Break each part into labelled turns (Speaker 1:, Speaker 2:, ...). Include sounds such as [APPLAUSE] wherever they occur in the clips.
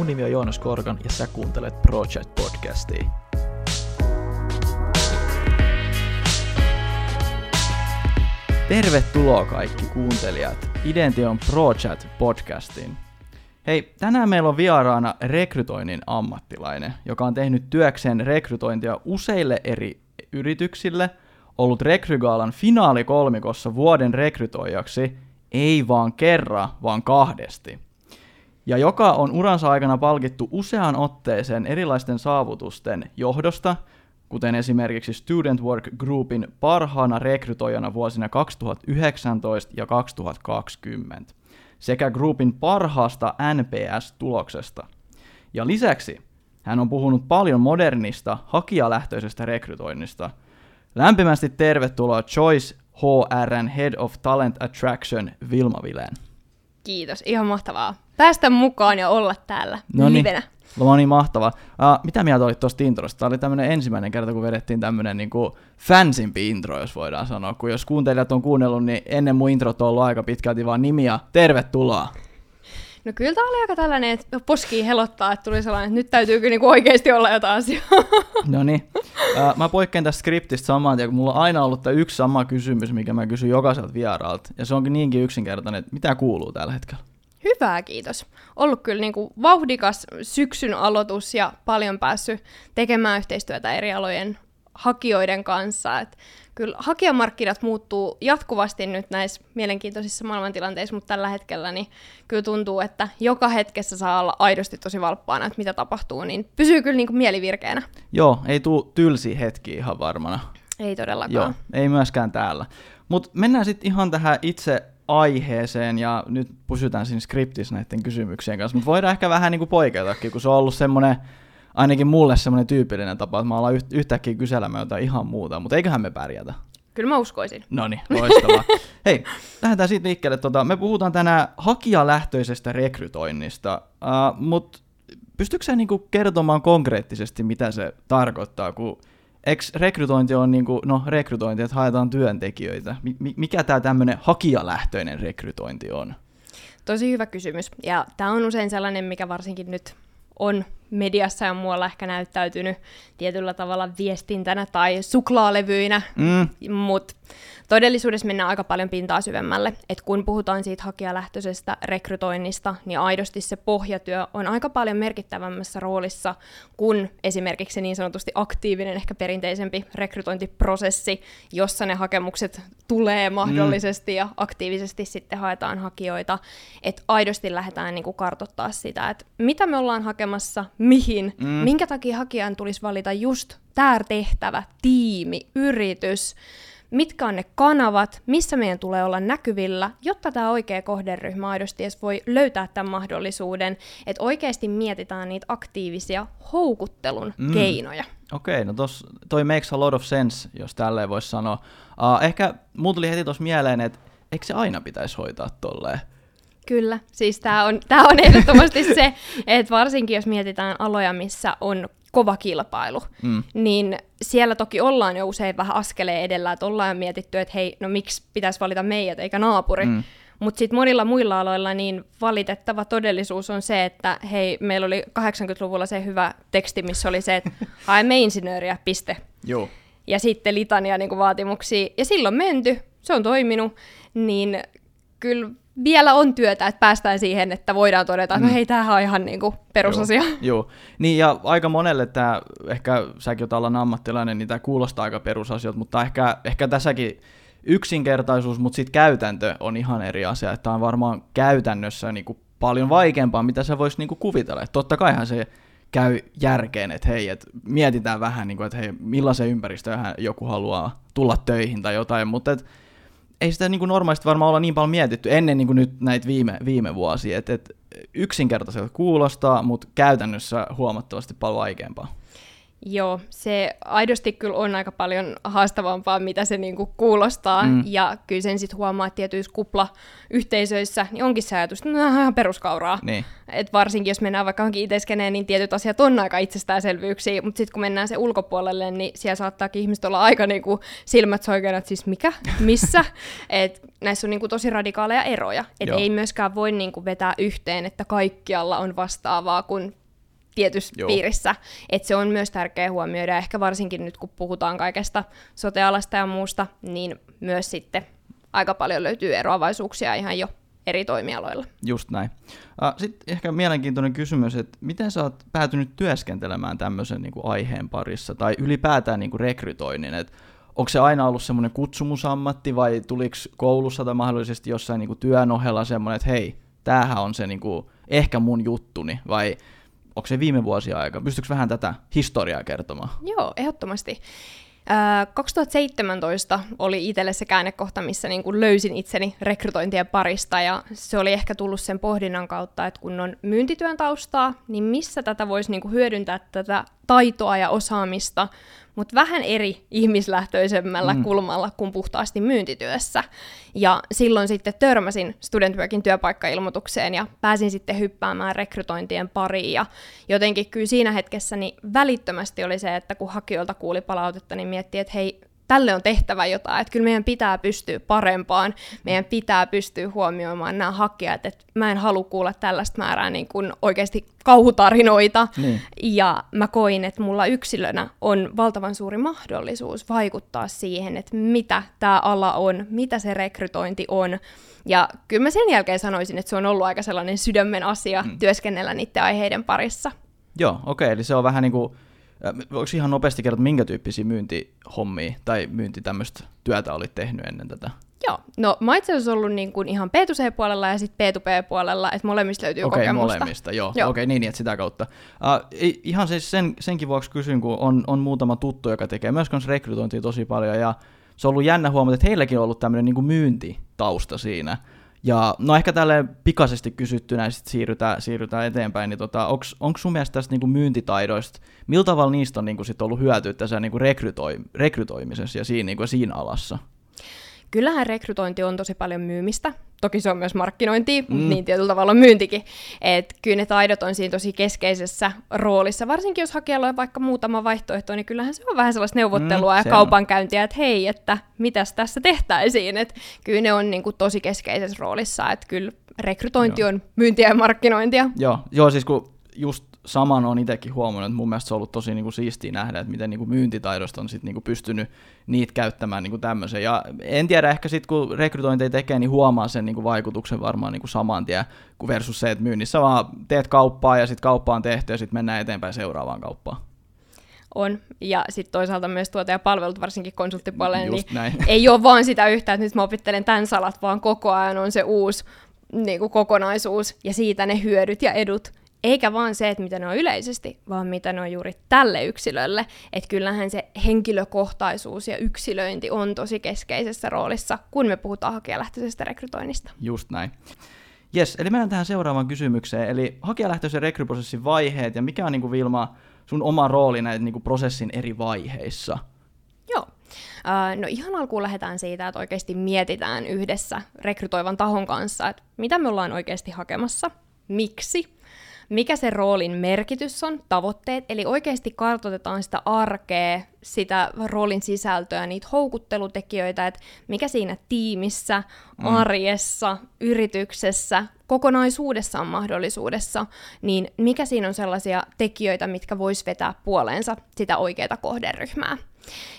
Speaker 1: Mun nimi on Joonas Korkan ja sä kuuntelet Project Podcastia. Tervetuloa kaikki kuuntelijat Idention Project Podcastiin. Hei, tänään meillä on vieraana rekrytoinnin ammattilainen, joka on tehnyt työkseen rekrytointia useille eri yrityksille, ollut Rekrygaalan finaalikolmikossa vuoden rekrytoijaksi, ei vaan kerran, vaan kahdesti. Ja joka on uransa aikana palkittu useaan otteeseen erilaisten saavutusten johdosta, kuten esimerkiksi Student Work Groupin parhaana rekrytoijana vuosina 2019 ja 2020 sekä Groupin parhaasta NPS-tuloksesta. Ja lisäksi hän on puhunut paljon modernista, hakijalähtöisestä rekrytoinnista. Lämpimästi tervetuloa Choice HRn Head of Talent Attraction Vilma Vileen.
Speaker 2: Kiitos, ihan mahtavaa. Päästä mukaan ja olla täällä
Speaker 1: Noniin.
Speaker 2: livenä.
Speaker 1: No niin, mahtava. Uh, mitä mieltä olit tuosta introsta? Tämä oli tämmöinen ensimmäinen kerta, kun vedettiin tämmöinen niinku fansimpi intro, jos voidaan sanoa. Kun jos kuuntelijat on kuunnellut, niin ennen mun introt on ollut aika pitkälti vaan nimiä. Tervetuloa!
Speaker 2: No kyllä tämä oli aika tällainen, että poski helottaa, että tuli sellainen, että nyt täytyy kyllä niinku oikeasti olla jotain asiaa. [LAUGHS]
Speaker 1: No niin. Mä poikkean tästä skriptistä saman tien, kun mulla on aina ollut tämä yksi sama kysymys, mikä mä kysyn jokaiselta vieraalta. Ja se onkin niinkin yksinkertainen, että mitä kuuluu tällä hetkellä?
Speaker 2: Hyvää, kiitos. Ollut kyllä niinku vauhdikas syksyn aloitus ja paljon päässyt tekemään yhteistyötä eri alojen hakijoiden kanssa. Et kyllä hakijamarkkinat muuttuu jatkuvasti nyt näissä mielenkiintoisissa maailmantilanteissa, mutta tällä hetkellä niin kyllä tuntuu, että joka hetkessä saa olla aidosti tosi valppaana, että mitä tapahtuu, niin pysyy kyllä niinku mielivirkeänä.
Speaker 1: Joo, ei tuu tylsi hetki ihan varmana.
Speaker 2: Ei todellakaan.
Speaker 1: Joo, ei myöskään täällä. Mutta mennään sitten ihan tähän itse aiheeseen, ja nyt pysytään siinä skriptissä näiden kysymyksien kanssa, mutta voidaan ehkä vähän niin kuin poiketakin, kun se on ollut semmoinen, ainakin mulle semmoinen tyypillinen tapa, että mä yht- yhtäkkiä kyselemään jotain ihan muuta, mutta eiköhän me pärjätä.
Speaker 2: Kyllä mä uskoisin.
Speaker 1: No niin, loistavaa. [LAUGHS] Hei, lähdetään siitä liikkeelle. Tota, me puhutaan tänään hakijalähtöisestä rekrytoinnista, uh, mutta pystytkö sä niinku kertomaan konkreettisesti, mitä se tarkoittaa, kun eikö rekrytointi on niinku, no rekrytointi, että haetaan työntekijöitä. Mi- mikä tämä tämmöinen hakijalähtöinen rekrytointi on?
Speaker 2: Tosi hyvä kysymys. Ja tämä on usein sellainen, mikä varsinkin nyt on mediassa ja muualla ehkä näyttäytynyt tietyllä tavalla viestintänä tai suklaalevyinä,
Speaker 1: Mm,
Speaker 2: mutta todellisuudessa mennään aika paljon pintaa syvemmälle. Et kun puhutaan siitä hakijalähtöisestä rekrytoinnista, niin aidosti se pohjatyö on aika paljon merkittävämmässä roolissa kuin esimerkiksi se niin sanotusti aktiivinen, ehkä perinteisempi rekrytointiprosessi, jossa ne hakemukset tulee mahdollisesti mm. ja aktiivisesti sitten haetaan hakijoita. Että aidosti lähdetään niinku kartottaa sitä, että mitä me ollaan hakemassa, mihin, mm. minkä takia hakijan tulisi valita just tämä tehtävä, tiimi, yritys, mitkä on ne kanavat, missä meidän tulee olla näkyvillä, jotta tämä oikea kohderyhmä aidosti edes voi löytää tämän mahdollisuuden, että oikeasti mietitään niitä aktiivisia houkuttelun
Speaker 1: Mm.
Speaker 2: keinoja.
Speaker 1: Okei, okay, no tos, toi makes a lot of sense, jos tälleen voisi sanoa. Uh, ehkä mulla tuli heti tuossa mieleen, että eikö se aina pitäisi hoitaa tolleen?
Speaker 2: Kyllä, siis tämä on, tää on ehdottomasti se, [LAUGHS] että varsinkin jos mietitään aloja, missä on kova kilpailu,
Speaker 1: Mm.
Speaker 2: niin siellä toki ollaan jo usein vähän askeleen edellä, että ollaan mietitty, että hei, no miksi pitäisi valita meidät eikä naapuri.
Speaker 1: Mm.
Speaker 2: Mutta sitten monilla muilla aloilla niin valitettava todellisuus on se, että hei, meillä oli 80-luvulla se hyvä teksti, missä oli se, että [LAUGHS] haemme insinööriä, piste.
Speaker 1: Joo.
Speaker 2: Ja sitten litania niin vaatimuksia. Ja silloin menty, se on toiminut, niin kyllä vielä on työtä, että päästään siihen, että voidaan todeta, että
Speaker 1: Mm.
Speaker 2: no hei, tämähän on ihan niin kuin perusasia.
Speaker 1: Joo, joo. Niin ja aika monelle tämä, ehkä säkin oot alan ammattilainen, niin tämä kuulostaa aika perusasiat, mutta ehkä, ehkä tässäkin yksinkertaisuus, mutta sitten käytäntö on ihan eri asia. Että on varmaan käytännössä niinku paljon vaikeampaa, mitä sä vois niinku kuvitella. Et totta kaihan se käy järkeen, että hei, et mietitään vähän, niinku, että hei, millaisen ympäristöön joku haluaa tulla töihin tai jotain, mutta et, ei sitä niin kuin normaalisti varmaan olla niin paljon mietitty ennen niin kuin nyt näitä viime, viime vuosia. Et, et yksinkertaiselta kuulostaa, mutta käytännössä huomattavasti paljon vaikeampaa.
Speaker 2: Joo, se aidosti kyllä on aika paljon haastavampaa, mitä se niinku kuulostaa, mm. ja kyllä sen sitten huomaa, että tietyissä kuplayhteisöissä niin onkin se ajatus, että no, ihan peruskauraa.
Speaker 1: Niin.
Speaker 2: Et varsinkin jos mennään vaikka johonkin itseskeneen, niin tietyt asiat on aika itsestäänselvyyksiä, mutta sitten kun mennään se ulkopuolelle, niin siellä saattaakin ihmiset olla aika niinku silmät soikeana, että siis mikä, missä. [LAUGHS] Et näissä on niinku tosi radikaaleja eroja. Et ei myöskään voi niinku vetää yhteen, että kaikkialla on vastaavaa, kun tietyssä Joo. piirissä. Et se on myös tärkeä huomioida, ehkä varsinkin nyt kun puhutaan kaikesta sotealasta ja muusta, niin myös sitten aika paljon löytyy eroavaisuuksia ihan jo eri toimialoilla.
Speaker 1: Just näin. Sitten ehkä mielenkiintoinen kysymys, että miten sä oot päätynyt työskentelemään tämmöisen niin kuin aiheen parissa, tai ylipäätään niin kuin rekrytoinnin, että onko se aina ollut semmoinen kutsumusammatti, vai tuliko koulussa tai mahdollisesti jossain niin kuin työn ohella semmoinen, että hei, tämähän on se niin kuin, ehkä mun juttuni, vai onko se viime vuosia aika? Pystyykö vähän tätä historiaa kertomaan?
Speaker 2: Joo, ehdottomasti. 2017 oli itselle se käännekohta, missä niin kuin löysin itseni rekrytointien parista, ja se oli ehkä tullut sen pohdinnan kautta, että kun on myyntityön taustaa, niin missä tätä voisi niin kuin hyödyntää tätä taitoa ja osaamista mutta vähän eri ihmislähtöisemmällä mm. kulmalla kuin puhtaasti myyntityössä. Ja silloin sitten törmäsin Studentworkin työpaikkailmoitukseen ja pääsin sitten hyppäämään rekrytointien pariin. Ja jotenkin kyllä siinä hetkessä niin välittömästi oli se, että kun hakijoilta kuuli palautetta, niin mietti, että hei, tälle on tehtävä jotain, että kyllä meidän pitää pystyä parempaan, meidän pitää pystyä huomioimaan nämä hakijat, että mä en halua kuulla tällaista määrää niin kuin oikeasti kauhutarinoita, niin. ja mä koin, että mulla yksilönä on valtavan suuri mahdollisuus vaikuttaa siihen, että mitä tämä ala on, mitä se rekrytointi on, ja kyllä mä sen jälkeen sanoisin, että se on ollut aika sellainen sydämen asia mm. työskennellä niiden aiheiden parissa.
Speaker 1: Joo, okei, okay, eli se on vähän niin kuin Voiko ihan nopeasti kertoa, minkä tyyppisiä myyntihommia tai myynti tämmöistä työtä olit tehnyt ennen tätä?
Speaker 2: Joo, no mä itse asiassa ollut niin kuin ihan P2C-puolella ja sitten P2P-puolella, että molemmista löytyy
Speaker 1: okay,
Speaker 2: kokemusta.
Speaker 1: molemmista, joo. joo. Okei, okay, niin, niin, että sitä kautta. Uh, ihan siis sen, senkin vuoksi kysyn, kun on, on muutama tuttu, joka tekee myös rekrytointia tosi paljon, ja se on ollut jännä huomata, että heilläkin on ollut tämmöinen niin myyntitausta siinä. Ja no ehkä tälle pikaisesti kysyttynä sitten siirrytään, siirrytään eteenpäin, niin tota, onko sun mielestä tästä niinku myyntitaidoista, millä tavalla niistä on niinku sit ollut hyötyä tässä niinku rekrytoi, rekrytoimisessa ja siinä, niinku siinä alassa?
Speaker 2: kyllähän rekrytointi on tosi paljon myymistä. Toki se on myös markkinointi, mm. niin tietyllä tavalla myyntikin. Et kyllä ne taidot on siinä tosi keskeisessä roolissa. Varsinkin jos hakijalla on vaikka muutama vaihtoehto, niin kyllähän se on vähän sellaista neuvottelua mm, ja kaupankäyntiä, että hei, että mitäs tässä tehtäisiin. Et kyllä ne on niin kuin tosi keskeisessä roolissa. Että kyllä rekrytointi Joo. on myyntiä ja markkinointia.
Speaker 1: Joo, Joo siis kun just saman on itsekin huomannut, että mun mielestä se on ollut tosi niin kuin siistiä nähdä, että miten niin kuin myyntitaidosta on sit niin kuin pystynyt niitä käyttämään niin kuin tämmöisen. Ja en tiedä, ehkä sitten kun rekrytointeja tekee, niin huomaa sen niin kuin vaikutuksen varmaan niin kuin saman tien, kuin versus se, että myynnissä vaan teet kauppaa ja sitten kauppa on tehty ja sitten mennään eteenpäin seuraavaan kauppaan
Speaker 2: on. Ja sitten toisaalta myös tuote ja palvelut, varsinkin konsulttipuolelle, niin näin. ei ole vaan sitä yhtä, että nyt mä opittelen tämän salat, vaan koko ajan on se uusi niin kuin kokonaisuus ja siitä ne hyödyt ja edut eikä vaan se, että mitä ne on yleisesti, vaan mitä ne on juuri tälle yksilölle. Että kyllähän se henkilökohtaisuus ja yksilöinti on tosi keskeisessä roolissa, kun me puhutaan hakijalähtöisestä rekrytoinnista.
Speaker 1: Just näin. Yes, eli mennään tähän seuraavaan kysymykseen. Eli hakijalähtöisen rekryprosessin vaiheet ja mikä on niin kuin Vilma sun oma rooli näiden niin kuin prosessin eri vaiheissa?
Speaker 2: Joo. No ihan alkuun lähdetään siitä, että oikeasti mietitään yhdessä rekrytoivan tahon kanssa, että mitä me ollaan oikeasti hakemassa, miksi mikä se roolin merkitys on, tavoitteet, eli oikeasti kartoitetaan sitä arkea, sitä roolin sisältöä, niitä houkuttelutekijöitä, että mikä siinä tiimissä, mm. arjessa, yrityksessä, kokonaisuudessaan mahdollisuudessa, niin mikä siinä on sellaisia tekijöitä, mitkä vois vetää puoleensa sitä oikeaa kohderyhmää.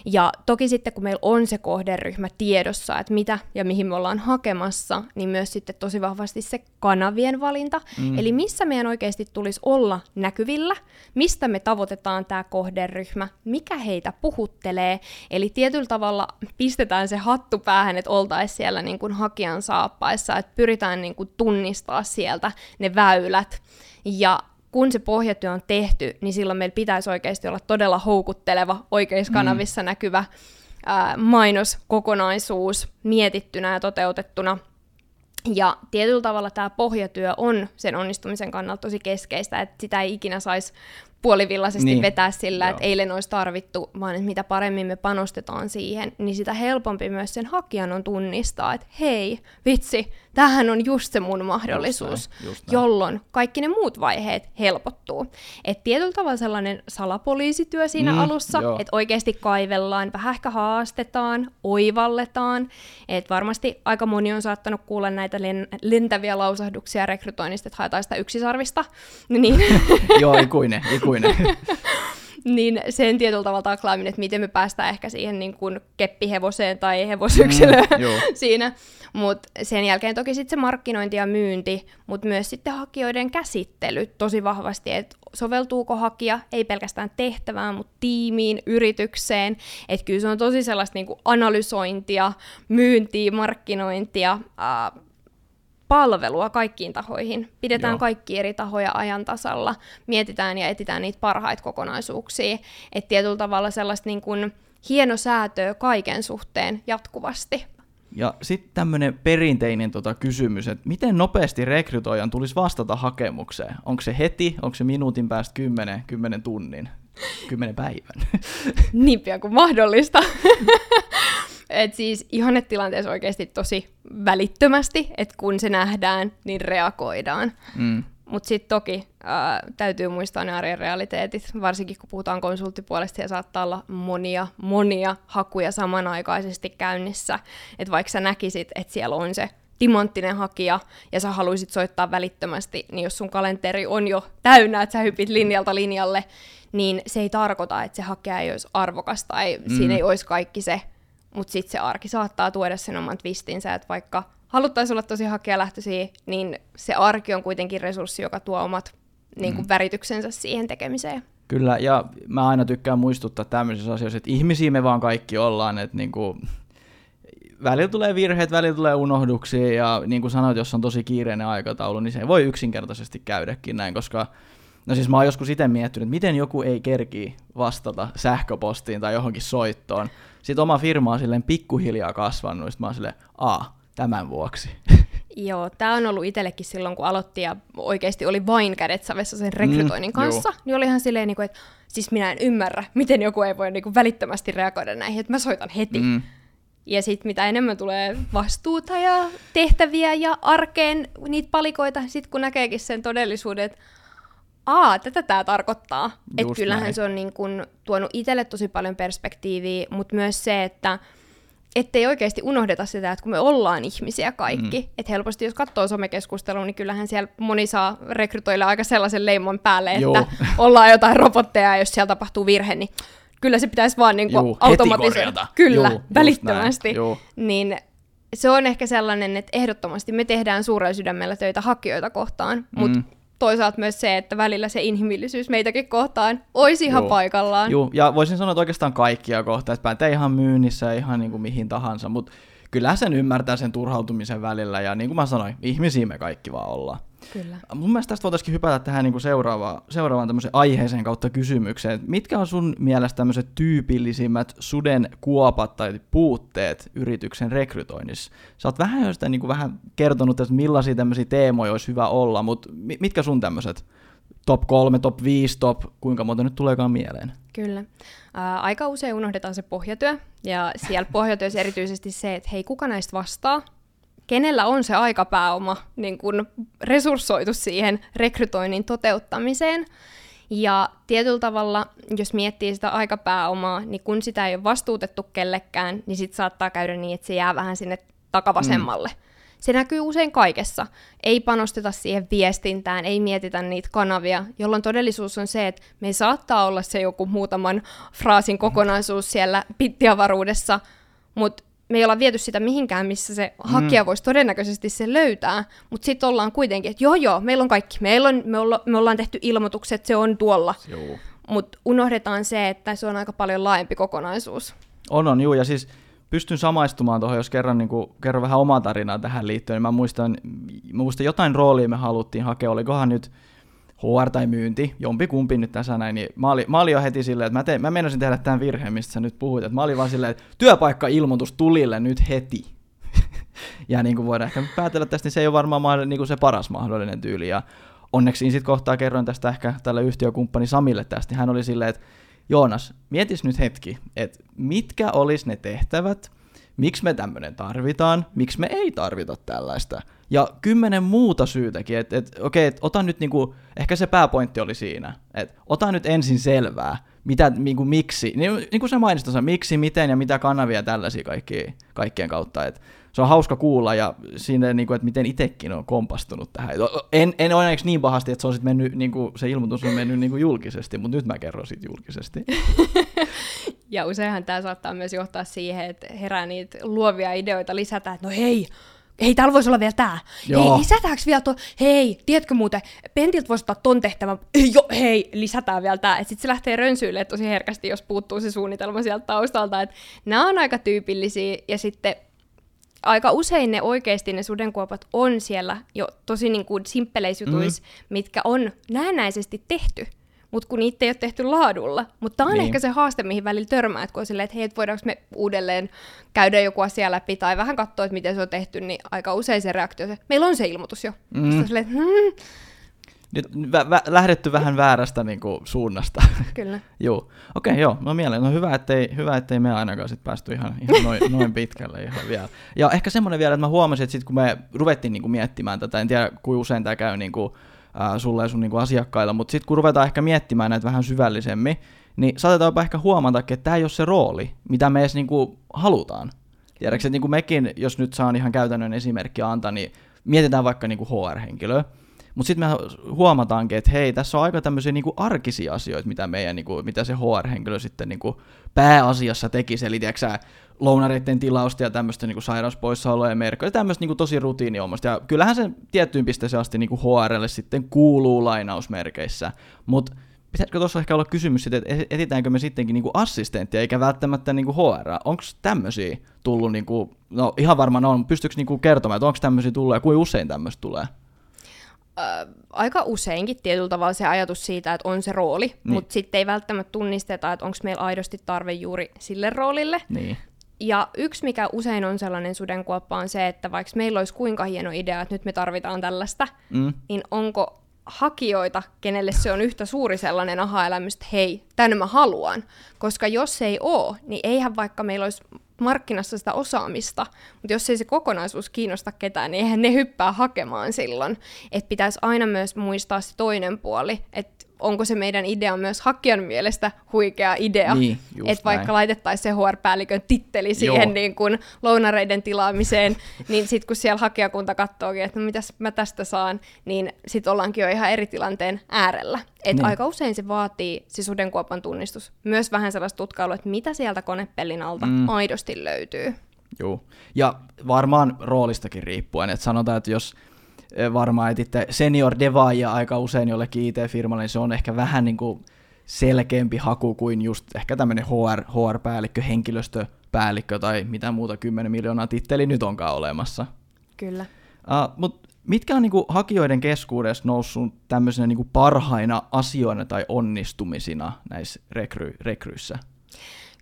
Speaker 2: Ja toki sitten kun meillä on se kohderyhmä tiedossa, että mitä ja mihin me ollaan hakemassa, niin myös sitten tosi vahvasti se kanavien valinta. Mm. Eli missä meidän oikeasti tulisi olla näkyvillä, mistä me tavoitetaan tämä kohderyhmä, mikä heitä puhuttelee. Eli tietyllä tavalla pistetään se hattu päähän, että oltaisiin siellä niin kuin hakijan saappaissa, että pyritään niin kuin tunnistaa sieltä ne väylät. Ja kun se pohjatyö on tehty, niin silloin meillä pitäisi oikeasti olla todella houkutteleva, oikeissa mm. kanavissa mm. näkyvä ää, mainoskokonaisuus mietittynä ja toteutettuna. Ja tietyllä tavalla tämä pohjatyö on sen onnistumisen kannalta tosi keskeistä, että sitä ei ikinä saisi puolivillaisesti
Speaker 1: Niin.
Speaker 2: vetää sillä,
Speaker 1: Joo.
Speaker 2: että eilen olisi tarvittu, vaan että mitä paremmin me panostetaan siihen, niin sitä helpompi myös sen hakijan on tunnistaa, että hei, vitsi, tämähän on just se mun mahdollisuus,
Speaker 1: näin, just näin.
Speaker 2: jolloin kaikki ne muut vaiheet helpottuu. Et tietyllä tavalla sellainen salapoliisityö siinä
Speaker 1: Mm,
Speaker 2: alussa, että oikeasti kaivellaan, vähän ehkä haastetaan, oivalletaan. Et varmasti aika moni on saattanut kuulla näitä len- lentäviä lausahduksia rekrytoinnista, että haetaan sitä yksisarvista. [LAUGHS] Niin, [LAUGHS]
Speaker 1: Joo, ikuinen, ikuinen. [LAUGHS]
Speaker 2: niin sen tietyllä tavalla taklaaminen, että miten me päästään ehkä siihen niin kuin keppihevoseen tai hevosyksilöön
Speaker 1: Mm, [LAUGHS] joo.
Speaker 2: siinä. Mutta sen jälkeen toki sitten se markkinointi ja myynti, mutta myös sitten hakijoiden käsittely tosi vahvasti, että soveltuuko hakija ei pelkästään tehtävään, mutta tiimiin, yritykseen. Että kyllä se on tosi sellaista niin kuin analysointia, myyntiä, markkinointia, palvelua kaikkiin tahoihin. Pidetään
Speaker 1: Joo.
Speaker 2: Kaikki eri tahoja ajan tasalla, mietitään ja etsitään niitä parhaita kokonaisuuksia. Että tietyllä tavalla sellaista niin kuin hienosäätöä kaiken suhteen jatkuvasti.
Speaker 1: Ja sitten tämmöinen perinteinen tota kysymys, että miten nopeasti rekrytoijan tulisi vastata hakemukseen? Onko se heti, onko se minuutin päästä 10, 10 tunnin, 10 päivän?
Speaker 2: niin pian kuin mahdollista. [LAUGHS] Et siis ihannetilanteessa oikeasti tosi välittömästi, että kun se nähdään, niin reagoidaan.
Speaker 1: Mm.
Speaker 2: Mutta sitten toki ää, täytyy muistaa ne arjen realiteetit, varsinkin kun puhutaan konsulttipuolesta ja saattaa olla monia, monia hakuja samanaikaisesti käynnissä. Että vaikka sä näkisit, että siellä on se timanttinen hakija ja sä haluaisit soittaa välittömästi, niin jos sun kalenteri on jo täynnä, että sä hypit linjalta linjalle, niin se ei tarkoita, että se hakija ei olisi arvokas tai mm. siinä ei olisi kaikki se, mutta sitten se arki saattaa tuoda sen oman twistinsä, että vaikka haluttaisiin olla tosi hakijalähtöisiä, niin se arki on kuitenkin resurssi, joka tuo omat niin kuin, värityksensä siihen tekemiseen.
Speaker 1: Kyllä, ja mä aina tykkään muistuttaa tämmöisissä asioissa, että ihmisiä me vaan kaikki ollaan, että niinku, välillä tulee virheet, välillä tulee unohduksia, ja niin kuin sanoit, jos on tosi kiireinen aikataulu, niin se ei voi yksinkertaisesti käydäkin näin, koska No siis mä oon joskus itse miettinyt, että miten joku ei kerki vastata sähköpostiin tai johonkin soittoon. Sitten oma firma on silleen pikkuhiljaa kasvanut, ja mä oon silleen, aa, tämän vuoksi. [LAUGHS]
Speaker 2: Joo, tämä on ollut itsellekin silloin, kun aloitti ja oikeasti oli vain kädet savessa sen rekrytoinnin
Speaker 1: Mm,
Speaker 2: kanssa,
Speaker 1: joo.
Speaker 2: niin oli ihan silleen, niin kuin, että siis minä en ymmärrä, miten joku ei voi niin kuin, välittömästi reagoida näihin, että mä soitan heti.
Speaker 1: Mm,
Speaker 2: Ja sitten mitä enemmän tulee vastuuta ja tehtäviä ja arkeen niitä palikoita, sitten kun näkeekin sen todellisuuden, että aa, tätä tämä tarkoittaa. Että kyllähän
Speaker 1: näin.
Speaker 2: se on niin kun tuonut itselle tosi paljon perspektiiviä, mutta myös se, että ettei oikeasti unohdeta sitä, että kun me ollaan ihmisiä kaikki, mm. että helposti jos katsoo somekeskustelua, niin kyllähän siellä moni saa rekrytoille aika sellaisen leimon päälle,
Speaker 1: Joo.
Speaker 2: että ollaan jotain robotteja ja jos siellä tapahtuu virhe, niin kyllä se pitäisi vaan niin
Speaker 1: Juu,
Speaker 2: automatisoida. Kyllä,
Speaker 1: Juu, just
Speaker 2: välittömästi.
Speaker 1: juu.
Speaker 2: Niin se on ehkä sellainen, että ehdottomasti me tehdään suurella sydämellä töitä hakijoita kohtaan, mutta
Speaker 1: Mm.
Speaker 2: Toisaalta myös se, että välillä se inhimillisyys meitäkin kohtaan olisi ihan
Speaker 1: Joo.
Speaker 2: paikallaan.
Speaker 1: Joo, ja voisin sanoa, että oikeastaan kaikkia kohtaa, että pätee ihan myynnissä ja ihan niin kuin mihin tahansa, mutta kyllä sen ymmärtää sen turhautumisen välillä, ja niin kuin mä sanoin, ihmisiä me kaikki vaan ollaan.
Speaker 2: Kyllä.
Speaker 1: Mun mielestä tästä voitaisiin hypätä tähän niin kuin seuraavaan, seuraavaan tämmöiseen aiheeseen kautta kysymykseen. Mitkä on sun mielestä tämmöiset tyypillisimmät suden kuopat tai puutteet yrityksen rekrytoinnissa? Sä oot vähän jo sitä niin kuin vähän kertonut, että millaisia tämmöisiä teemoja olisi hyvä olla, mutta mi- mitkä sun tämmöiset top 3, top 5, top, kuinka monta nyt tuleekaan mieleen?
Speaker 2: Kyllä. Ää, aika usein unohdetaan se pohjatyö, ja siellä pohjatyössä erityisesti se, että hei, kuka näistä vastaa, kenellä on se aikapääoma niin kun resurssoitu siihen rekrytoinnin toteuttamiseen. Ja tietyllä tavalla, jos miettii sitä aikapääomaa, niin kun sitä ei ole vastuutettu kellekään, niin sitten saattaa käydä niin, että se jää vähän sinne takavasemmalle. Mm. Se näkyy usein kaikessa. Ei panosteta siihen viestintään, ei mietitä niitä kanavia, jolloin todellisuus on se, että me saattaa olla se joku muutaman fraasin kokonaisuus siellä pittiavaruudessa, mutta me ei olla viety sitä mihinkään, missä se hakija voisi todennäköisesti se löytää, mutta sitten ollaan kuitenkin, että joo joo, meillä on kaikki, meillä on, me, olla, me ollaan tehty ilmoitukset, se on tuolla, mutta unohdetaan se, että se on aika paljon laajempi kokonaisuus.
Speaker 1: On, on, juu, ja siis pystyn samaistumaan tuohon, jos kerran niin kuin, kerron vähän omaa tarinaa tähän liittyen, niin mä muistan, mä muistan jotain roolia me haluttiin hakea, olikohan nyt HR tai myynti, jompi kumpi nyt tässä näin, niin mä olin, mä olin jo heti silleen, että mä, tein, mä meinasin tehdä tämän virheen, mistä sä nyt puhuit, että mä olin vaan silleen, että työpaikka-ilmoitus tulille nyt heti. [LAUGHS] ja niin kuin voidaan ehkä päätellä tästä, niin se ei ole varmaan niin kuin se paras mahdollinen tyyli, ja onneksi sitten kohtaa kerroin tästä ehkä tälle yhtiökumppani Samille tästä, niin hän oli silleen, että Joonas, mietis nyt hetki, että mitkä olisi ne tehtävät, miksi me tämmöinen tarvitaan, miksi me ei tarvita tällaista. Ja kymmenen muuta syytäkin, että et, okei, et ota nyt niinku, ehkä se pääpointti oli siinä, että ota nyt ensin selvää, mitä, niinku, miksi, niin, niin kuin sä mainitsit, miksi, miten ja mitä kanavia tällaisia kaikki, kaikkien kautta, että se on hauska kuulla ja siinä, niin kuin, että miten itsekin on kompastunut tähän. En, en onneksi niin pahasti, että se, on sit mennyt, niin kuin, se ilmoitus on mennyt niin kuin julkisesti, mutta nyt mä kerron siitä julkisesti. [LAUGHS]
Speaker 2: ja useinhan tämä saattaa myös johtaa siihen, että herää niitä luovia ideoita lisätä, että no hei, hei, täällä voisi olla vielä tää. Joo. Hei, lisätäänkö vielä tuo? Hei, tiedätkö muuten, Pentiltä voisi ottaa ton tehtävän. [LAUGHS] Jo, hei, lisätään vielä tää. Sitten se lähtee rönsyille tosi herkästi, jos puuttuu se suunnitelma sieltä taustalta. Et nämä on aika tyypillisiä, ja sitten aika usein ne oikeasti ne sudenkuopat on siellä jo tosi niin kuin simppeleisjutuissa, mm. mitkä on näennäisesti tehty mutta kun niitä ei ole tehty laadulla. Mutta tämä on niin. ehkä se haaste, mihin välillä törmää, että kun on silleen, että hei, et voidaanko me uudelleen käydä joku asia läpi tai vähän katsoa, että miten se on tehty, niin aika usein se reaktio se, meillä on se ilmoitus jo. Mm. Silleen, että, hmm.
Speaker 1: Nyt vä- vä- lähdetty vähän väärästä niin kuin, suunnasta.
Speaker 2: Kyllä. [LAUGHS]
Speaker 1: joo. Okei, okay, joo. No mieleen. No hyvä, ettei, hyvä, ettei me ainakaan sit päästy ihan, ihan noin, [LAUGHS] noin pitkälle ihan vielä. Ja ehkä semmoinen vielä, että mä huomasin, että sit kun me ruvettiin niin kuin, miettimään tätä, en tiedä kuinka usein tämä käy niin kuin, ää, sulle ja sun niin kuin, asiakkailla, mutta sitten kun ruvetaan ehkä miettimään näitä vähän syvällisemmin, niin saatetaan ehkä huomata, että tämä ei ole se rooli, mitä me edes niin kuin, halutaan. Tiedätkö, että niin kuin mekin, jos nyt saan ihan käytännön esimerkkiä antaa, niin mietitään vaikka niin kuin HR-henkilöä, mutta sitten me huomataankin, että hei, tässä on aika tämmöisiä niinku arkisia asioita, mitä, meidän, niinku, mitä se HR-henkilö sitten niinku pääasiassa tekisi. Eli tiedätkö, lounareiden tilausta ja tämmöistä niinku sairauspoissaoloja ja merkkoja, tämmöistä niinku tosi rutiiniomasta. Ja kyllähän se tiettyyn pisteeseen asti niinku HRlle sitten kuuluu lainausmerkeissä, mutta pitäisikö tuossa ehkä olla kysymys sitten, että etitäänkö me sittenkin niinku assistenttia eikä välttämättä niinku HR? Onko tämmöisiä tullut, niinku, no ihan varmaan on, pystyykö niinku kertomaan, että onko tämmöisiä tullut ja kuinka usein tämmöistä tulee?
Speaker 2: aika useinkin tietyllä tavalla se ajatus siitä, että on se rooli, niin. mutta sitten ei välttämättä tunnisteta, että onko meillä aidosti tarve juuri sille roolille.
Speaker 1: Niin.
Speaker 2: Ja yksi, mikä usein on sellainen sudenkuoppa, on se, että vaikka meillä olisi kuinka hieno idea, että nyt me tarvitaan tällaista, mm. niin onko hakijoita, kenelle se on yhtä suuri sellainen aha-elämys, että hei, tänne mä haluan. Koska jos se ei ole, niin eihän vaikka meillä olisi markkinassa sitä osaamista, mutta jos ei se kokonaisuus kiinnosta ketään, niin eihän ne hyppää hakemaan silloin. Että pitäisi aina myös muistaa se toinen puoli, että onko se meidän idea myös hakijan mielestä huikea idea.
Speaker 1: Niin,
Speaker 2: että vaikka laitettaisiin se HR-päällikön titteli siihen niin kuin lounareiden tilaamiseen, [LAUGHS] niin sitten kun siellä hakijakunta katsookin, että no mitäs mä tästä saan, niin sitten ollaankin jo ihan eri tilanteen äärellä. Et niin. aika usein se vaatii se sudenkuopan tunnistus. Myös vähän sellaista tutkailua, että mitä sieltä konepellin alta mm. aidosti löytyy.
Speaker 1: Joo, ja varmaan roolistakin riippuen, että sanotaan, että jos varmaan etitte senior devaajia aika usein jollekin IT-firmalle, niin se on ehkä vähän niin kuin selkeämpi haku kuin just ehkä tämmöinen HR, HR-päällikkö, henkilöstöpäällikkö tai mitä muuta 10 miljoonaa titteli nyt onkaan olemassa.
Speaker 2: Kyllä.
Speaker 1: Uh, Mutta mitkä on niinku hakijoiden keskuudessa noussut tämmöisenä niinku parhaina asioina tai onnistumisina näissä rekry- rekryissä?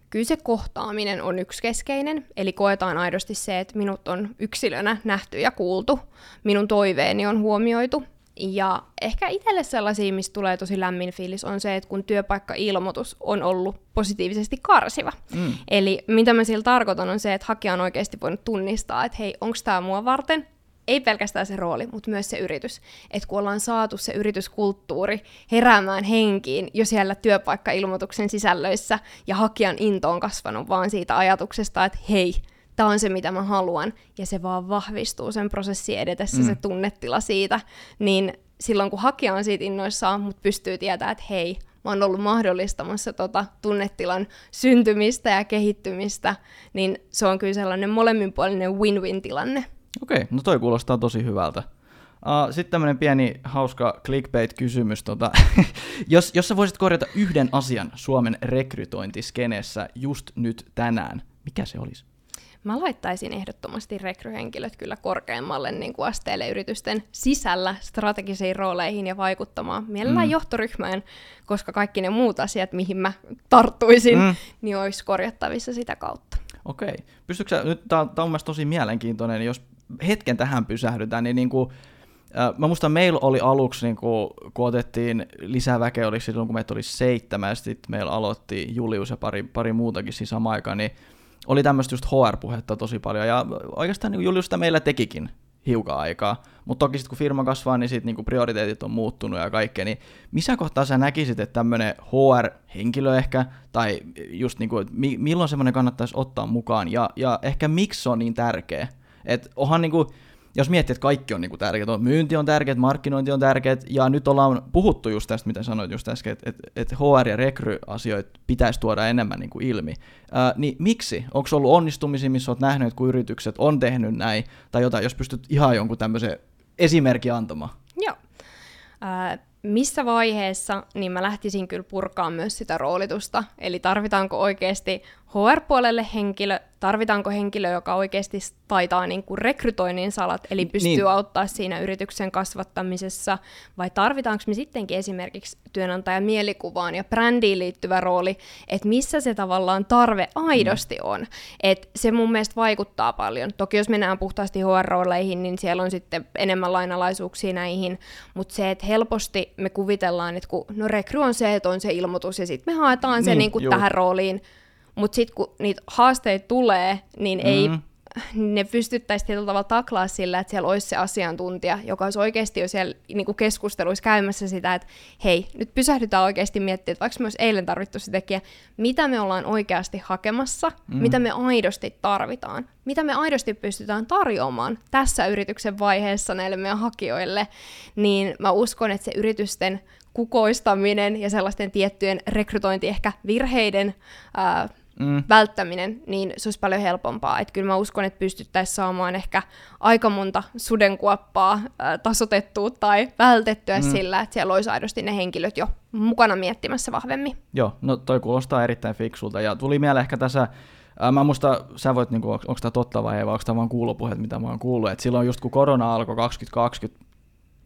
Speaker 2: Kyllä se kohtaaminen on yksi keskeinen, eli koetaan aidosti se, että minut on yksilönä nähty ja kuultu, minun toiveeni on huomioitu. Ja ehkä itselle sellaisia, mistä tulee tosi lämmin fiilis, on se, että kun työpaikka-ilmoitus on ollut positiivisesti karsiva. Mm. Eli mitä mä sillä tarkoitan on se, että hakija on oikeasti voinut tunnistaa, että hei, onko tämä mua varten, ei pelkästään se rooli, mutta myös se yritys. Että kun ollaan saatu se yrityskulttuuri heräämään henkiin jo siellä työpaikkailmoituksen sisällöissä ja hakijan into on kasvanut vaan siitä ajatuksesta, että hei, tämä on se, mitä mä haluan, ja se vaan vahvistuu sen prosessin edetessä, mm. se tunnetila siitä, niin silloin kun hakija on siitä innoissaan, mutta pystyy tietämään, että hei, mä oon ollut mahdollistamassa tota tunnetilan syntymistä ja kehittymistä, niin se on kyllä sellainen molemminpuolinen win-win-tilanne.
Speaker 1: Okei, no toi kuulostaa tosi hyvältä. Uh, Sitten tämmöinen pieni hauska clickbait-kysymys. Tota, [LAUGHS] jos, jos sä voisit korjata yhden asian Suomen rekrytointiskenessä just nyt tänään, mikä se olisi?
Speaker 2: Mä laittaisin ehdottomasti rekryhenkilöt kyllä korkeammalle niin kuin asteelle yritysten sisällä strategisiin rooleihin ja vaikuttamaan mielellään mm. johtoryhmään, koska kaikki ne muut asiat, mihin mä tarttuisin, mm. niin olisi korjattavissa sitä kautta.
Speaker 1: Okei. Pystytkö sä, nyt tämä on, on tosi mielenkiintoinen, jos hetken tähän pysähdytään, niin, niin kuin, Mä muistan, meillä oli aluksi, niin kun, kun otettiin lisää väkeä, oli silloin kun meitä oli seitsemän, sitten meillä aloitti Julius ja pari, pari muutakin siis samaan aikaan, niin oli tämmöistä just HR-puhetta tosi paljon, ja oikeastaan niin Julius sitä meillä tekikin hiukan aikaa. Mutta toki sitten kun firma kasvaa, niin sitten niinku prioriteetit on muuttunut ja kaikkea, niin missä kohtaa sä näkisit, että tämmöinen HR-henkilö ehkä, tai just niinku, että milloin semmoinen kannattaisi ottaa mukaan, ja, ja ehkä miksi se on niin tärkeä? Että onhan niinku, jos miettii, että kaikki on niinku tärkeää, myynti on tärkeää, markkinointi on tärkeää, ja nyt ollaan puhuttu just tästä, mitä sanoit just äsken, että, että, että HR- ja rekry-asioita pitäisi tuoda enemmän niinku ilmi. Ää, niin miksi? Onko ollut onnistumisia, missä olet nähnyt, että kun yritykset on tehnyt näin, tai jotain, jos pystyt ihan jonkun tämmöisen esimerkki antamaan?
Speaker 2: Joo. Äh, missä vaiheessa, niin mä lähtisin kyllä purkaa myös sitä roolitusta. Eli tarvitaanko oikeasti HR-puolelle henkilö, tarvitaanko henkilö, joka oikeasti taitaa niin kuin rekrytoinnin salat, eli pystyy niin. auttaa siinä yrityksen kasvattamisessa, vai tarvitaanko me sittenkin esimerkiksi työnantajan mielikuvaan ja brändiin liittyvä rooli, että missä se tavallaan tarve aidosti mm. on. Et se mun mielestä vaikuttaa paljon. Toki jos mennään puhtaasti HR-rooleihin, niin siellä on sitten enemmän lainalaisuuksia näihin, mutta se, että helposti me kuvitellaan, että kun, no rekry on se, että on se ilmoitus, ja sitten me haetaan se niin, niin kuin tähän rooliin, mutta sitten kun niitä haasteita tulee, niin ei mm. ne pystyttäisi tietyllä tavalla taklaa sillä, että siellä olisi se asiantuntija, joka olisi oikeasti jo siellä niin kuin keskusteluissa käymässä sitä, että hei, nyt pysähdytään oikeasti miettimään, että vaikka olisi eilen tarvittu se tekijä, mitä me ollaan oikeasti hakemassa, mm. mitä me aidosti tarvitaan, mitä me aidosti pystytään tarjoamaan tässä yrityksen vaiheessa näille meidän hakijoille, niin mä uskon, että se yritysten kukoistaminen ja sellaisten tiettyjen rekrytointi ehkä virheiden ää, mm. välttäminen, niin se olisi paljon helpompaa. Että kyllä mä uskon, että pystyttäisiin saamaan ehkä aika monta sudenkuoppaa ää, tasotettua tai vältettyä mm. sillä, että siellä olisi aidosti ne henkilöt jo mukana miettimässä vahvemmin.
Speaker 1: Joo, no toi kuulostaa erittäin fiksulta. Ja tuli mieleen ehkä tässä Mä muista, sä voit, niin onko tämä totta vai ei, vai onko tämä vaan kuulopuheet, mitä mä oon kuullut, että silloin just kun korona alkoi 2020,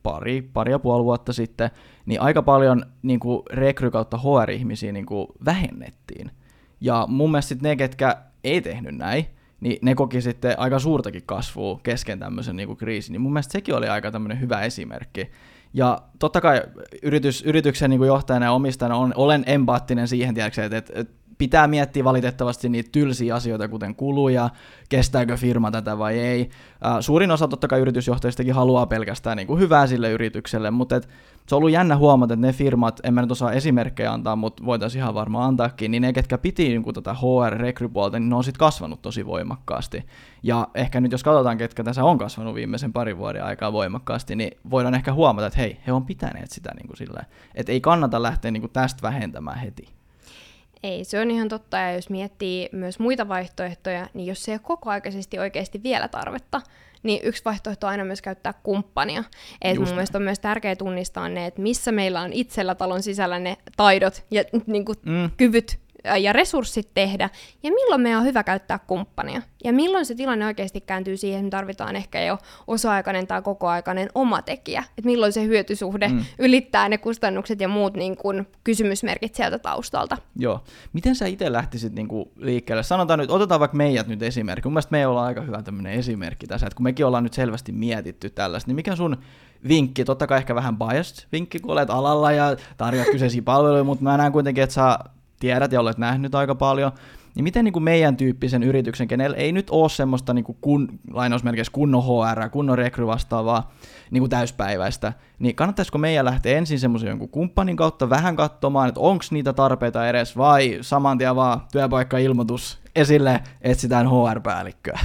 Speaker 1: pari, pari ja puoli vuotta sitten, niin aika paljon niin kuin rekry kautta HR-ihmisiä niin kuin vähennettiin. Ja mun mielestä sit ne, ketkä ei tehnyt näin, niin ne koki sitten aika suurtakin kasvua kesken tämmöisen niin kuin kriisin. Niin mun mielestä sekin oli aika tämmöinen hyvä esimerkki. Ja totta kai yritys, yrityksen niin kuin johtajana ja omistajana on, olen empaattinen siihen, tiedätkö, että, että, että pitää miettiä valitettavasti niitä tylsiä asioita, kuten kuluja, kestääkö firma tätä vai ei. Suurin osa totta kai yritysjohtajistakin haluaa pelkästään niin kuin hyvää sille yritykselle, mutta et, se on ollut jännä huomata, että ne firmat, en mä nyt osaa esimerkkejä antaa, mutta voitaisiin ihan varmaan antaakin, niin ne, ketkä piti niin kuin tätä HR-rekrypuolta, niin ne on sitten kasvanut tosi voimakkaasti. Ja ehkä nyt jos katsotaan, ketkä tässä on kasvanut viimeisen parin vuoden aikaa voimakkaasti, niin voidaan ehkä huomata, että hei, he on pitäneet sitä niin kuin sillä, että ei kannata lähteä niin kuin tästä vähentämään heti.
Speaker 2: Ei, se on ihan totta, ja jos miettii myös muita vaihtoehtoja, niin jos se ei ole kokoaikaisesti oikeasti vielä tarvetta, niin yksi vaihtoehto on aina myös käyttää kumppania. Et mun mielestä on myös tärkeää tunnistaa ne, että missä meillä on itsellä talon sisällä ne taidot ja niin kuin, mm. kyvyt ja resurssit tehdä, ja milloin meidän on hyvä käyttää kumppania. Ja milloin se tilanne oikeasti kääntyy siihen, että me tarvitaan ehkä jo osa-aikainen tai kokoaikainen oma tekijä. Että milloin se hyötysuhde mm. ylittää ne kustannukset ja muut niin kuin, kysymysmerkit sieltä taustalta.
Speaker 1: Joo. Miten sä itse lähtisit niin kuin, liikkeelle? Sanotaan nyt, otetaan vaikka meidät nyt esimerkki. Mun mielestä me ollaan aika hyvä tämmöinen esimerkki tässä, että kun mekin ollaan nyt selvästi mietitty tällaista, niin mikä sun vinkki, totta kai ehkä vähän biased vinkki, kun olet alalla ja tarjoat kyseisiä palveluja, mutta mä näen kuitenkin, että sä tiedät ja olet nähnyt aika paljon, niin miten niin kuin meidän tyyppisen yrityksen, kenellä ei nyt ole semmoista niin kuin kun, lainausmerkeissä kunnon HR, kunnon rekry vastaavaa niin kuin täyspäiväistä, niin kannattaisiko meidän lähteä ensin semmoisen jonkun kumppanin kautta vähän katsomaan, että onko niitä tarpeita edes, vai saman tien vaan työpaikka-ilmoitus esille, etsitään HR-päällikköä?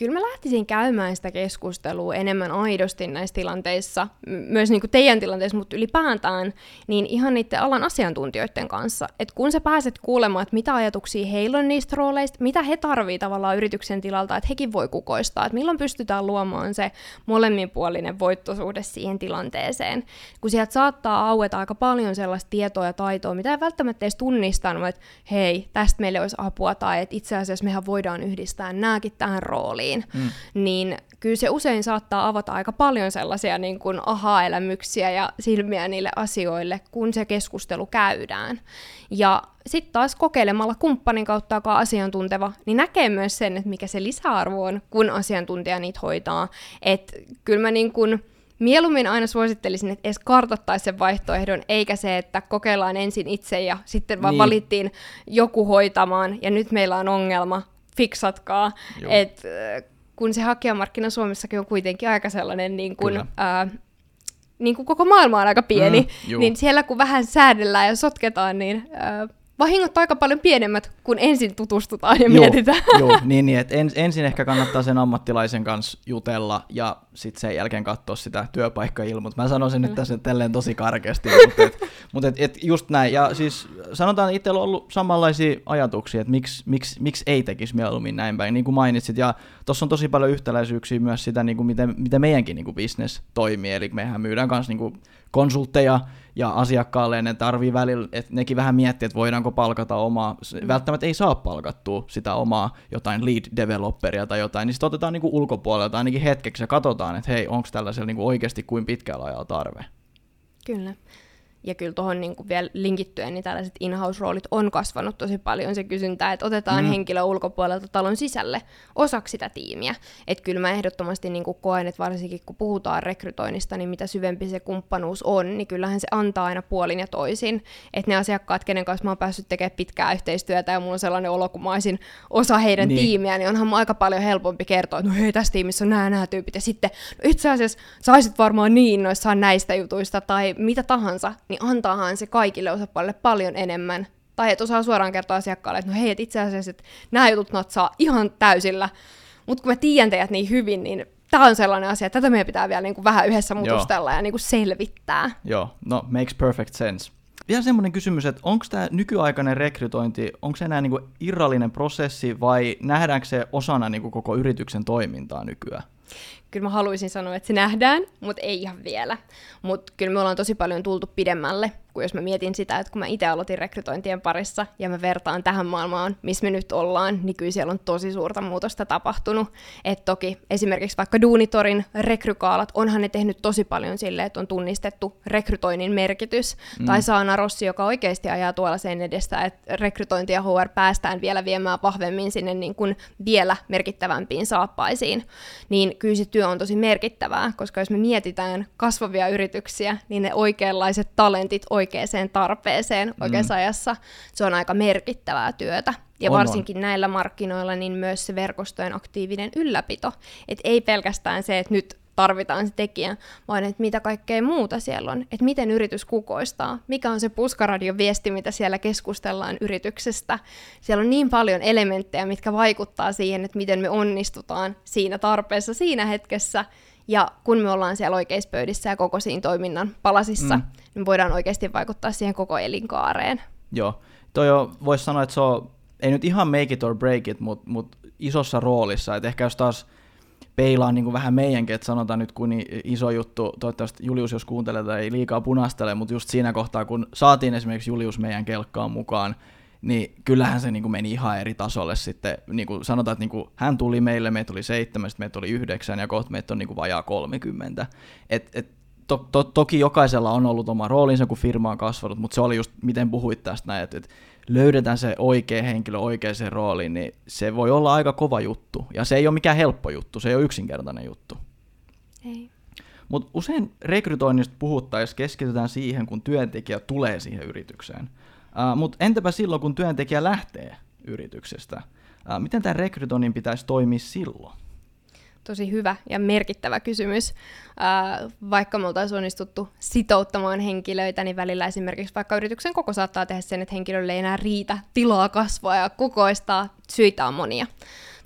Speaker 2: Kyllä mä lähtisin käymään sitä keskustelua enemmän aidosti näissä tilanteissa, myös niin kuin teidän tilanteissa, mutta ylipäätään, niin ihan niiden alan asiantuntijoiden kanssa. Että kun sä pääset kuulemaan, että mitä ajatuksia heillä on niistä rooleista, mitä he tarvii tavallaan yrityksen tilalta, että hekin voi kukoistaa, että milloin pystytään luomaan se molemminpuolinen voittosuhde siihen tilanteeseen. Kun sieltä saattaa aueta aika paljon sellaista tietoa ja taitoa, mitä ei välttämättä edes tunnistanut, että hei, tästä meille olisi apua, tai että itse asiassa mehän voidaan yhdistää nämäkin tähän rooliin peliin, mm. niin kyllä se usein saattaa avata aika paljon sellaisia niin kuin aha-elämyksiä ja silmiä niille asioille, kun se keskustelu käydään. Ja sitten taas kokeilemalla kumppanin kautta, joka on asiantunteva, niin näkee myös sen, että mikä se lisäarvo on, kun asiantuntija niitä hoitaa. Että kyllä mä niin kuin mieluummin aina suosittelisin, että edes kartoittaisi sen vaihtoehdon, eikä se, että kokeillaan ensin itse ja sitten vaan niin. valittiin joku hoitamaan, ja nyt meillä on ongelma, fiksatkaa. Et, kun se hakijamarkkina Suomessakin on kuitenkin aika sellainen niin kuin, ää, niin kuin koko maailma on aika pieni, mm, niin siellä kun vähän säädellään ja sotketaan, niin ää, vahingot aika paljon pienemmät, kun ensin tutustutaan ja joo, mietitään.
Speaker 1: Joo, [LAUGHS] niin, niin että ens, ensin ehkä kannattaa sen ammattilaisen kanssa jutella ja sitten sen jälkeen katsoa sitä työpaikkailmoitusta. Mä sanon sen nyt tässä tälleen tosi karkeasti, [LAUGHS] mutta et, mutta et, et just näin. Ja siis sanotaan, että itsellä on ollut samanlaisia ajatuksia, että miksi, miksi, miksi ei tekisi mieluummin näin päin, niin kuin mainitsit. Ja tuossa on tosi paljon yhtäläisyyksiä myös sitä, niin kuin miten, miten meidänkin niin kuin business toimii. Eli mehän myydään kanssa niin kuin konsultteja ja asiakkaalle ne tarvii välillä, että nekin vähän miettii, että voidaanko palkata omaa, mm. välttämättä ei saa palkattua sitä omaa jotain lead developeria tai jotain, niin sitten otetaan niinku ulkopuolelta ainakin hetkeksi ja katsotaan, että hei, onko tällaisella niinku oikeasti kuin pitkällä ajalla tarve.
Speaker 2: Kyllä. Ja kyllä tuohon niin vielä linkittyen, niin tällaiset in-house-roolit on kasvanut tosi paljon se kysyntä, että otetaan mm. henkilö ulkopuolelta talon sisälle osaksi sitä tiimiä. Että kyllä mä ehdottomasti niin koen, että varsinkin kun puhutaan rekrytoinnista, niin mitä syvempi se kumppanuus on, niin kyllähän se antaa aina puolin ja toisin. Että ne asiakkaat, kenen kanssa mä oon päässyt tekemään pitkää yhteistyötä ja mulla on sellainen olo, kun mä olisin osa heidän niin. tiimiä, niin onhan aika paljon helpompi kertoa, että no hei, tässä tiimissä on nämä, nämä tyypit. Ja sitten no itse asiassa saisit varmaan niin noissaan näistä jutuista tai mitä tahansa niin antaahan se kaikille osapuolille paljon enemmän. Tai että osaa suoraan kertoa asiakkaalle, että no hei, et itse asiassa että nämä jutut natsaa ihan täysillä. Mutta kun mä tiedän teidät niin hyvin, niin tämä on sellainen asia, että tätä meidän pitää vielä niin kuin vähän yhdessä mutustella Joo. ja niin kuin selvittää.
Speaker 1: Joo, no makes perfect sense. Vielä semmoinen kysymys, että onko tämä nykyaikainen rekrytointi, onko se enää niin kuin irrallinen prosessi vai nähdäänkö se osana niin kuin koko yrityksen toimintaa nykyään?
Speaker 2: Kyllä mä haluaisin sanoa, että se nähdään, mutta ei ihan vielä. Mutta kyllä me ollaan tosi paljon tultu pidemmälle kun jos mä mietin sitä, että kun mä itse aloitin rekrytointien parissa ja mä vertaan tähän maailmaan, missä me nyt ollaan, niin kyllä siellä on tosi suurta muutosta tapahtunut. Et toki esimerkiksi vaikka Duunitorin rekrykaalat, onhan ne tehnyt tosi paljon sille, että on tunnistettu rekrytoinnin merkitys. Mm. Tai Saana Rossi, joka oikeasti ajaa tuolla sen edestä, että rekrytointi ja HR päästään vielä viemään vahvemmin sinne niin kuin vielä merkittävämpiin saappaisiin. Niin kyllä se työ on tosi merkittävää, koska jos me mietitään kasvavia yrityksiä, niin ne oikeanlaiset talentit oikeaan tarpeeseen oikeassa mm. ajassa, se on aika merkittävää työtä. Ja on, varsinkin on. näillä markkinoilla niin myös se verkostojen aktiivinen ylläpito. Että ei pelkästään se, että nyt tarvitaan se tekijä, vaan että mitä kaikkea muuta siellä on, että miten yritys kukoistaa, mikä on se puskaradioviesti, mitä siellä keskustellaan yrityksestä. Siellä on niin paljon elementtejä, mitkä vaikuttaa siihen, että miten me onnistutaan siinä tarpeessa siinä hetkessä, ja kun me ollaan siellä oikeissa pöydissä ja koko siinä toiminnan palasissa, mm. Niin voidaan oikeasti vaikuttaa siihen koko elinkaareen.
Speaker 1: Joo, toi voisi sanoa, että se on, ei nyt ihan make it or break it, mutta mut isossa roolissa, että ehkä jos taas peilaa niin kuin vähän meidänkin, että sanotaan nyt kun iso juttu, toivottavasti Julius jos kuuntelee tai ei liikaa punastele, mutta just siinä kohtaa, kun saatiin esimerkiksi Julius meidän kelkkaan mukaan, niin kyllähän se niin kuin meni ihan eri tasolle sitten. Niin kuin sanotaan, että niin kuin hän tuli meille, meitä oli seitsemän, sitten meitä oli yhdeksän ja kohta meitä on niin kuin vajaa 30. Et, et, to, to, toki jokaisella on ollut oma roolinsa, kun firma on kasvanut, mutta se oli just, miten puhuit tästä näin, että, että löydetään se oikea henkilö oikeaan rooliin, niin se voi olla aika kova juttu. Ja se ei ole mikään helppo juttu, se ei ole yksinkertainen juttu.
Speaker 2: Ei.
Speaker 1: Mutta usein rekrytoinnista puhuttaessa keskitytään siihen, kun työntekijä tulee siihen yritykseen. Mutta entäpä silloin, kun työntekijä lähtee yrityksestä? Miten tämän rekrytoinnin pitäisi toimia silloin?
Speaker 2: Tosi hyvä ja merkittävä kysymys. Uh, vaikka me oltaisiin onnistuttu sitouttamaan henkilöitä, niin välillä esimerkiksi vaikka yrityksen koko saattaa tehdä sen, että henkilölle ei enää riitä tilaa kasvaa ja kokoistaa. Syitä on monia.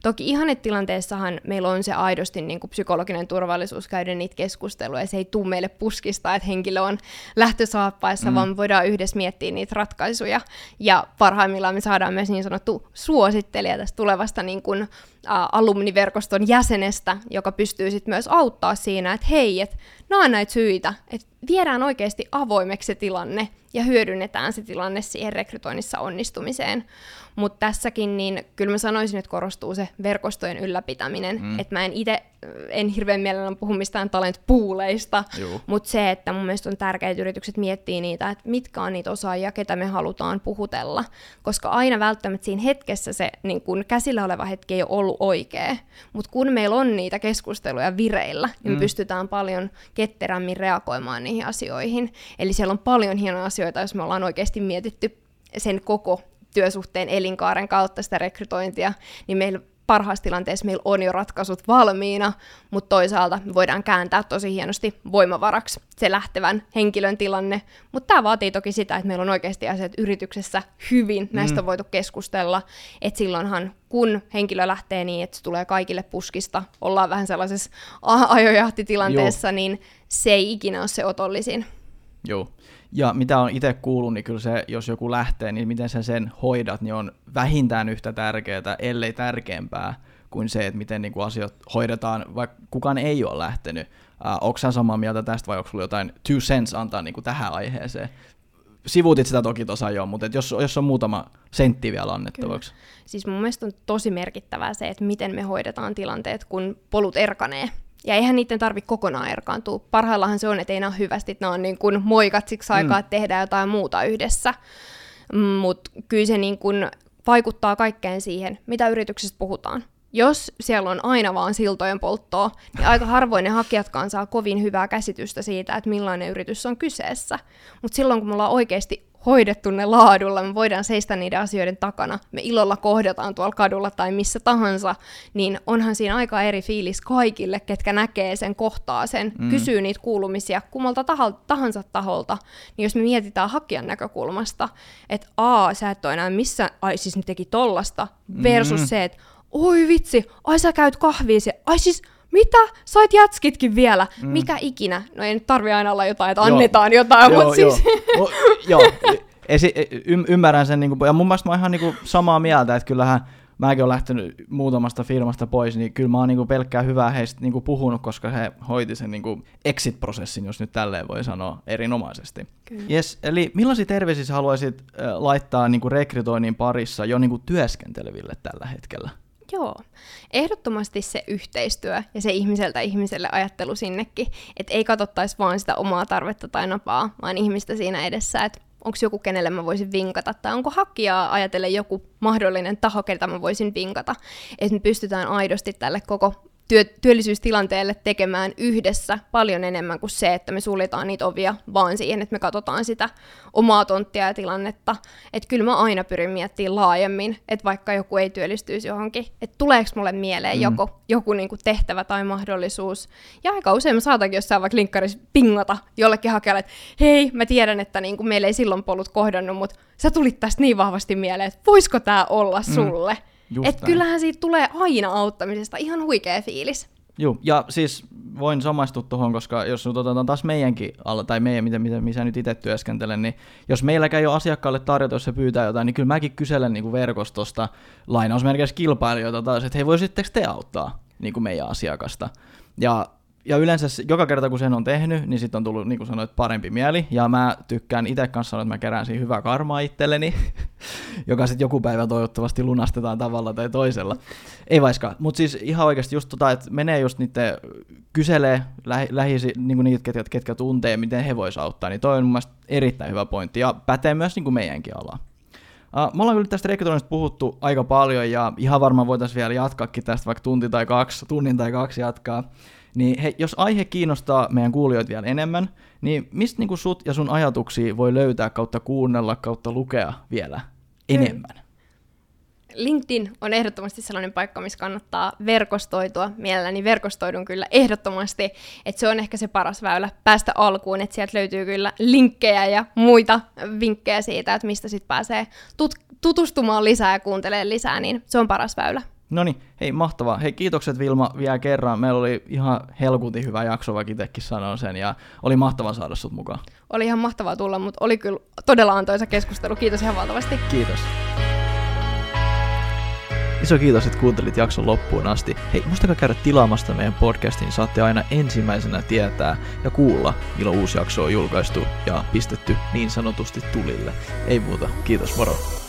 Speaker 2: Toki ihannetilanteessahan meillä on se aidosti niin kuin psykologinen turvallisuus käydä niitä keskusteluja, ja se ei tule meille puskista, että henkilö on lähtösaappaissa, mm. vaan me voidaan yhdessä miettiä niitä ratkaisuja. Ja parhaimmillaan me saadaan myös niin sanottu suosittelija tästä tulevasta niin kuin, ä, alumniverkoston jäsenestä, joka pystyy sitten myös auttaa siinä, että hei, että nämä on näitä syitä, että viedään oikeasti avoimeksi se tilanne ja hyödynnetään se tilanne siihen rekrytoinnissa onnistumiseen. Mutta tässäkin niin kyllä mä sanoisin, että korostuu se verkostojen ylläpitäminen. Mm. Että mä en itse, en hirveän mielellään puhu mistään talentpuuleista, mutta se, että mun mielestä on tärkeää, että yritykset miettii niitä, että mitkä on niitä osaajia, ketä me halutaan puhutella. Koska aina välttämättä siinä hetkessä se niin kun käsillä oleva hetki ei ole ollut oikea. Mutta kun meillä on niitä keskusteluja vireillä, niin mm. me pystytään paljon ketterämmin reagoimaan niihin asioihin. Eli siellä on paljon hienoja asioita, jos me ollaan oikeasti mietitty sen koko työsuhteen elinkaaren kautta sitä rekrytointia, niin meillä parhaassa tilanteessa meillä on jo ratkaisut valmiina, mutta toisaalta me voidaan kääntää tosi hienosti voimavaraksi se lähtevän henkilön tilanne. Mutta tämä vaatii toki sitä, että meillä on oikeasti asiat yrityksessä hyvin, näistä mm. on voitu keskustella, että silloinhan kun henkilö lähtee niin, että se tulee kaikille puskista, ollaan vähän sellaisessa ajojahtitilanteessa, Joo. niin se ei ikinä ole se otollisin.
Speaker 1: Joo. Ja mitä on itse kuullut, niin kyllä se, jos joku lähtee, niin miten sen sen hoidat, niin on vähintään yhtä tärkeää, ellei tärkeämpää kuin se, että miten niin kuin asiat hoidetaan, vaikka kukaan ei ole lähtenyt. Äh, onko sä samaa mieltä tästä vai onko sulla jotain two cents antaa niin kuin tähän aiheeseen? Sivuutit sitä toki tuossa jo, mutta jos, jos on muutama sentti vielä annettavaksi. Kyllä.
Speaker 2: Siis mun mielestä on tosi merkittävää se, että miten me hoidetaan tilanteet, kun polut erkanee. Ja eihän niiden tarvi kokonaan erkaantua. Parhaillahan se on, että ei nämä ole hyvästi, että nämä on niin kuin moikat siksi aikaa, mm. että tehdään jotain muuta yhdessä. Mutta kyllä se niin kuin vaikuttaa kaikkeen siihen, mitä yrityksestä puhutaan. Jos siellä on aina vaan siltojen polttoa, niin aika harvoin ne hakijatkaan saa kovin hyvää käsitystä siitä, että millainen yritys on kyseessä. Mutta silloin, kun me ollaan oikeasti hoidettu ne laadulla, me voidaan seistä niiden asioiden takana, me ilolla kohdataan tuolla kadulla tai missä tahansa, niin onhan siinä aika eri fiilis kaikille, ketkä näkee sen, kohtaa sen, mm. kysyy niitä kuulumisia kummalta tahansa taholta. Niin jos me mietitään hakijan näkökulmasta, että a, sä et ole enää missä, ai siis ne teki tollasta, versus mm. se, että oi vitsi, ai sä käyt kahviisi, ai siis mitä? Sait jätskitkin vielä? Mm. Mikä ikinä? No ei nyt tarvi aina olla jotain, että annetaan joo. jotain, joo, mutta joo. siis...
Speaker 1: O, joo, Esi- y- ymmärrän sen, niin kuin, ja mun mielestä mä oon ihan niin kuin, samaa mieltä, että kyllähän mäkin olen lähtenyt muutamasta firmasta pois, niin kyllä mä oon niinku pelkkää hyvää heistä niinku puhunut, koska he hoiti sen niinku exit-prosessin, jos nyt tälleen voi sanoa, erinomaisesti. Yes, eli millaisia terveisiä haluaisit äh, laittaa niinku rekrytoinnin parissa jo niinku työskenteleville tällä hetkellä?
Speaker 2: Joo, ehdottomasti se yhteistyö ja se ihmiseltä ihmiselle ajattelu sinnekin, että ei katsottaisi vaan sitä omaa tarvetta tai napaa, vaan ihmistä siinä edessä, että onko joku, kenelle mä voisin vinkata, tai onko hakijaa ajatellen joku mahdollinen taho, keltä mä voisin vinkata, että me pystytään aidosti tälle koko työ, työllisyystilanteelle tekemään yhdessä paljon enemmän kuin se, että me suljetaan niitä ovia vaan siihen, että me katsotaan sitä omaa tonttia ja tilannetta. Että kyllä mä aina pyrin miettimään laajemmin, että vaikka joku ei työllistyisi johonkin, että tuleeko mulle mieleen mm. joku, joku niinku tehtävä tai mahdollisuus. Ja aika usein mä saatankin jossain vaikka linkkarissa pingata jollekin hakijalle, että hei, mä tiedän, että niinku meillä ei silloin polut kohdannut, mutta sä tulit tästä niin vahvasti mieleen, että voisiko tämä olla mm. Sulle? Mm että kyllähän siitä tulee aina auttamisesta ihan huikea fiilis.
Speaker 1: Joo, ja siis voin samaistua tuohon, koska jos nyt otetaan taas meidänkin alla, tai meidän, miten, miten, missä nyt itse työskentelen, niin jos meilläkään ei ole asiakkaalle tarjota, jos se pyytää jotain, niin kyllä mäkin kyselen niin kuin verkostosta lainausmerkeissä kilpailijoita taas, että hei, voisitteko te auttaa niin kuin meidän asiakasta. Ja ja yleensä joka kerta kun sen on tehnyt, niin sitten on tullut, niin kuin sanoit, parempi mieli. Ja mä tykkään itse kanssa sanoa, että mä kerään siihen hyvää karmaa itselleni, [LAUGHS] joka sitten joku päivä toivottavasti lunastetaan tavalla tai toisella. Ei vaiskaan. Mutta siis ihan oikeasti just tota, että menee just niiden, kyselee lähi, lähi niin kuin niitä, ketkä, ketkä tuntee, miten he vois auttaa, niin toi on mun mielestä erittäin hyvä pointti ja pätee myös niin kuin meidänkin alaa. Uh, me ollaan kyllä tästä rekrytoinnista puhuttu aika paljon ja ihan varmaan voitaisiin vielä jatkaakin tästä vaikka tunti tai kaksi, tunnin tai kaksi jatkaa. Niin hei, jos aihe kiinnostaa meidän kuulijoita vielä enemmän, niin mistä niin sut ja sun ajatuksia voi löytää kautta kuunnella, kautta lukea vielä enemmän?
Speaker 2: LinkedIn on ehdottomasti sellainen paikka, missä kannattaa verkostoitua. Mielelläni verkostoidun kyllä ehdottomasti, että se on ehkä se paras väylä päästä alkuun, että sieltä löytyy kyllä linkkejä ja muita vinkkejä siitä, että mistä sitten pääsee tut- tutustumaan lisää ja kuuntelemaan lisää, niin se on paras väylä.
Speaker 1: No niin, hei mahtavaa. Hei kiitokset Vilma vielä kerran. Meillä oli ihan helkutin hyvä jakso, vaikka itsekin sanon sen, ja oli mahtavaa saada sut mukaan.
Speaker 2: Oli ihan mahtavaa tulla, mutta oli kyllä todella antoisa keskustelu. Kiitos ihan valtavasti.
Speaker 1: Kiitos. Iso kiitos, että kuuntelit jakson loppuun asti. Hei, muistakaa käydä tilaamasta meidän podcastin, saatte aina ensimmäisenä tietää ja kuulla, milloin uusi jakso on julkaistu ja pistetty niin sanotusti tulille. Ei muuta, kiitos, moro!